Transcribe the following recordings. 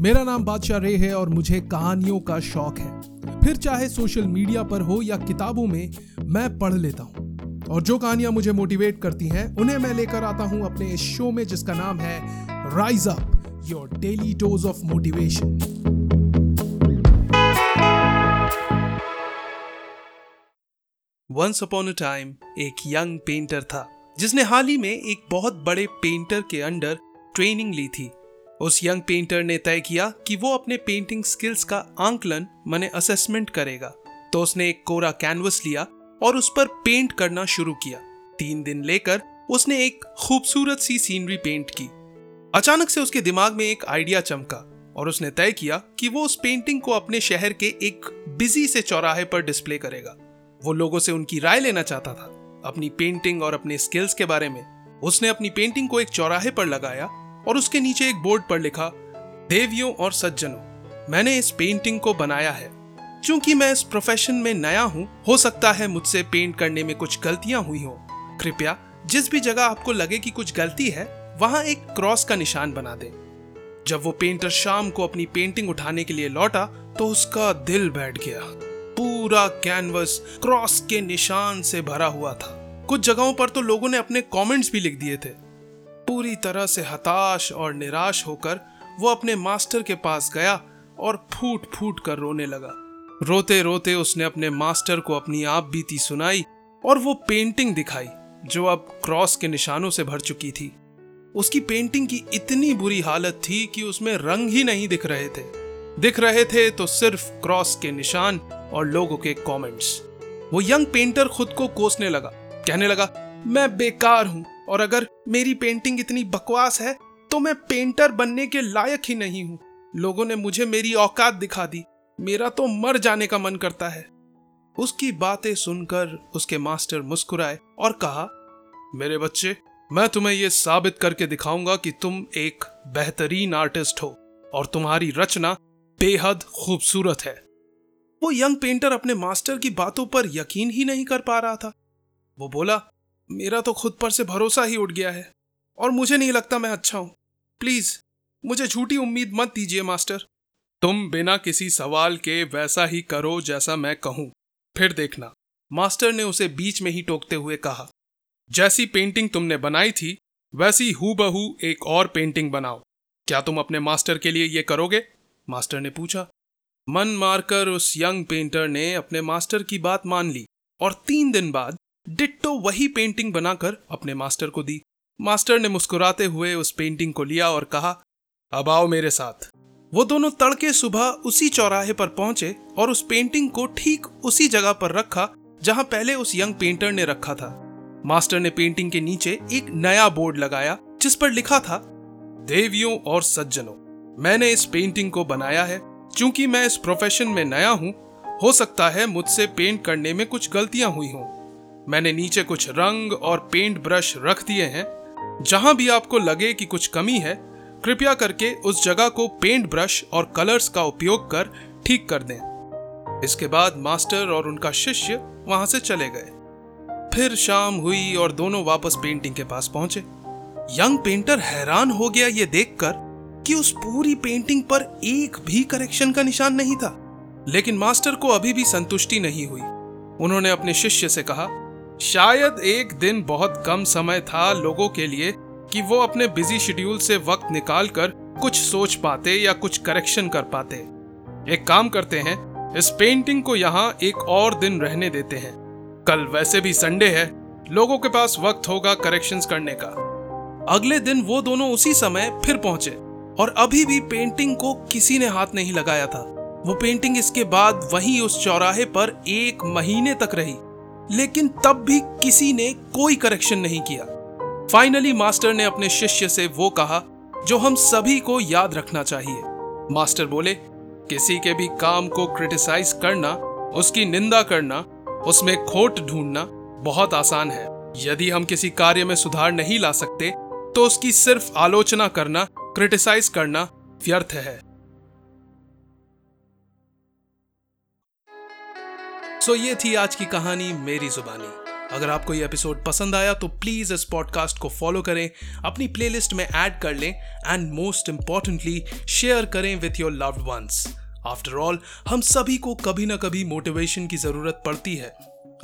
मेरा नाम बादशाह रे है और मुझे कहानियों का शौक है। फिर चाहे सोशल मीडिया पर हो या किताबों में, मैं पढ़ लेता हूँ। और जो कहानियाँ मुझे मोटिवेट करती हैं, उन्हें मैं लेकर आता हूँ अपने इस शो में जिसका नाम है rise up your daily dose of motivation once upon a time एक यंग पेंटर था, जिसने हाल ही में एक बहुत बड़े पेंटर के अंडर ट्रेनिंग ली थी। उस यंग पेंटर ने तय किया कि वो अपने पेंटिंग स्किल्स का आंकलन, माने असेसमेंट करेगा। तो उसने एक कोरा कैनवस लिया और उस पर पेंट करना शुरू किया। तीन दिन लेकर उसने एक खूबसूरत सी सीनरी पेंट की। अचानक से उसके दिमाग में एक आइडिया चमका और उसने तय किया कि वो उस पेंटिंग को अपने शहर के एक बिज़ी से चौराहे पर डिस्प्ले करेगा। वो लोगों से उनकी राय लेना चाहता था। अपनी पेंटिंग और अपने स्किल्स के बारे में। उसने अपनी पेंटिंग को एक चौराहे पर लगाया और उसके नीचे एक बोर्ड पर लिखा, देवियों और सज्जनों, मैंने इस पेंटिंग को बनाया है। क्योंकि मैं इस प्रोफेशन में नया हूँ, हो सकता है मुझसे पेंट करने में कुछ गलतियाँ हुई हो। कृपया, जिस भी जगह आपको लगे कि कुछ गलती है, वहाँ एक क्रॉस का निशान बना दें। जब वो पेंटर शाम को अपनी पेंटिंग उठाने के लिए लौटा तो उसका दिल बैठ गया। पूरा कैनवस क्रॉस के निशान से भरा हुआ था। कुछ जगहों पर तो लोगों ने अपने कमेंट्स भी लिख दिए थे। पूरी तरह से हताश और निराश होकर वो अपने मास्टर के पास गया और फूट फूट कर रोने लगा। रोते रोते उसने अपने मास्टर को अपनी आप बीती सुनाई और वो पेंटिंग दिखाई, जो अब क्रॉस के निशानों से भर चुकी थी। उसकी पेंटिंग की इतनी बुरी हालत थी कि उसमें रंग ही नहीं दिख रहे थे। दिख रहे थे तो सिर्फ़ क्रॉस के निशान और लोगों के कमेंट्स वो यंग पेंटर खुद को कोसने लगा, कहने लगा, मैं बेकार हूँ और अगर मेरी पेंटिंग इतनी बकवास है तो मैं पेंटर बनने के लायक ही नहीं हूँ। लोगों ने मुझे मेरी औकात दिखा दी। मेरा तो मर जाने का मन करता है। उसकी बातें सुनकर उसके मास्टर मुस्कुराए और कहा, मेरे बच्चे, मैं तुम्हें यह साबित करके दिखाऊँगा कि तुम एक बेहतरीन आर्टिस्ट हो और तुम्हारी रचना बेहद खूबसूरत है। वो यंग पेंटर अपने मास्टर की बातों पर यकीन ही नहीं कर पा रहा था। वो बोला मेरा तो खुद पर से भरोसा ही उठ गया है, और मुझे नहीं लगता मैं अच्छा हूँ। प्लीज़, मुझे झूठी उम्मीद मत दीजिए, मास्टर। तुम बिना किसी सवाल के वैसा ही करो जैसा मैं कहूँ। फिर देखना, मास्टर ने उसे बीच में ही टोकते हुए कहा, जैसी पेंटिंग तुमने बनाई थी, वैसी हु बहू एक और पेंटिंग बनाओ। क्या तुम अपने मास्टर के लिए ये करोगे? मास्टर ने पूछा। मन मारकर उस यंग पेंटर ने अपने मास्टर की बात मान ली, और तीन दिन बाद डिट्टो वही पेंटिंग बनाकर अपने मास्टर को दी। मास्टर ने मुस्कुराते हुए उस पेंटिंग को लिया और कहा, अब आओ मेरे साथ। वो दोनों तड़के सुबह उसी चौराहे पर पहुँचे और उस पेंटिंग को ठीक उसी जगह पर रखा जहाँ पहले उस यंग पेंटर ने रखा था। मास्टर ने पेंटिंग के नीचे एक नया बोर्ड लगाया जिस पर लिखा था, देवियों और सज्जनों, मैंने इस पेंटिंग को बनाया है। क्योंकि मैं इस प्रोफेशन में नया हूँ, हो सकता है मुझसे पेंट करने में कुछ गलतियाँ हुई हों। मैंने नीचे कुछ रंग और पेंट ब्रश रख दिए हैं। जहाँ भी आपको लगे कि कुछ कमी है, कृपया करके उस जगह को पेंट ब्रश और कलर्स का उपयोग कर ठीक कर दें। इसके बाद मास्टर और उनका शिष्य वहाँ से चले गए। फिर शाम हुई और दोनों वापस पेंटिंग के पास पहुँचे। यंग पेंटर हैरान हो गया ये देखकर कि उस पूरी पेंटिंग पर एक भी करेक्शन का निशान नहीं था। लेकिन मास्टर को अभी भी संतुष्टि नहीं हुई। उन्होंने अपने शिष्य से कहा शायद एक दिन बहुत कम समय था लोगों के लिए कि वो अपने बिज़ी शेड्यूल से वक्त निकालकर कुछ सोच पाते या कुछ करेक्शन कर पाते। एक काम करते हैं, इस पेंटिंग को यहाँ एक और दिन रहने देते हैं। कल वैसे भी संडे है, लोगों के पास वक्त होगा करेक्शंस करने का। अगले दिन वो दोनों उसी समय फिर पहुँचे और अभी भी पेंटिंग को किसी ने हाथ नहीं लगाया था। वो पेंटिंग इसके बाद वहीं उस चौराहे पर एक महीने तक रही। लेकिन तब भी किसी ने कोई करेक्शन नहीं किया। फाइनली मास्टर ने अपने शिष्य से वो कहा, जो हम सभी को याद रखना चाहिए। मास्टर बोले, किसी के भी काम को क्रिटिसाइज करना, उसकी निंदा करना, उसमें खोट ढूंढना बहुत आसान है। यदि हम किसी कार्य में सुधार नहीं ला सकते तो उसकी सिर्फ़ आलोचना करना क्रिटिसाइज करना व्यर्थ है। सो ये थी आज की कहानी मेरी जुबानी। अगर आपको ये एपिसोड पसंद आया तो प्लीज़ इस पॉडकास्ट को फॉलो करें, अपनी प्लेलिस्ट में ऐड कर लें एंड मोस्ट इंपॉर्टेंटली शेयर करें with your loved ones after all हम सभी को कभी ना कभी मोटिवेशन की ज़रूरत पड़ती है।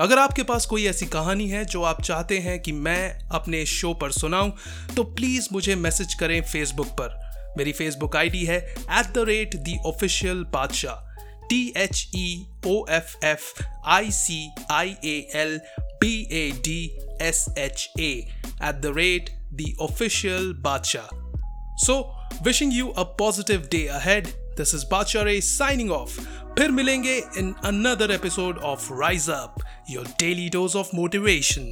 अगर आपके पास कोई ऐसी कहानी है जो आप चाहते हैं कि मैं अपने शो पर सुनाऊं तो प्लीज़ मुझे मैसेज करें फेसबुक पर। मेरी फेसबुक आईडी है at the rate the official Badshah T H E O F F I C I A L B A D S H A at the rate the official Badshah so wishing you a positive day ahead this is Badshah रे signing off फिर मिलेंगे in another episode of rise up your daily dose of motivation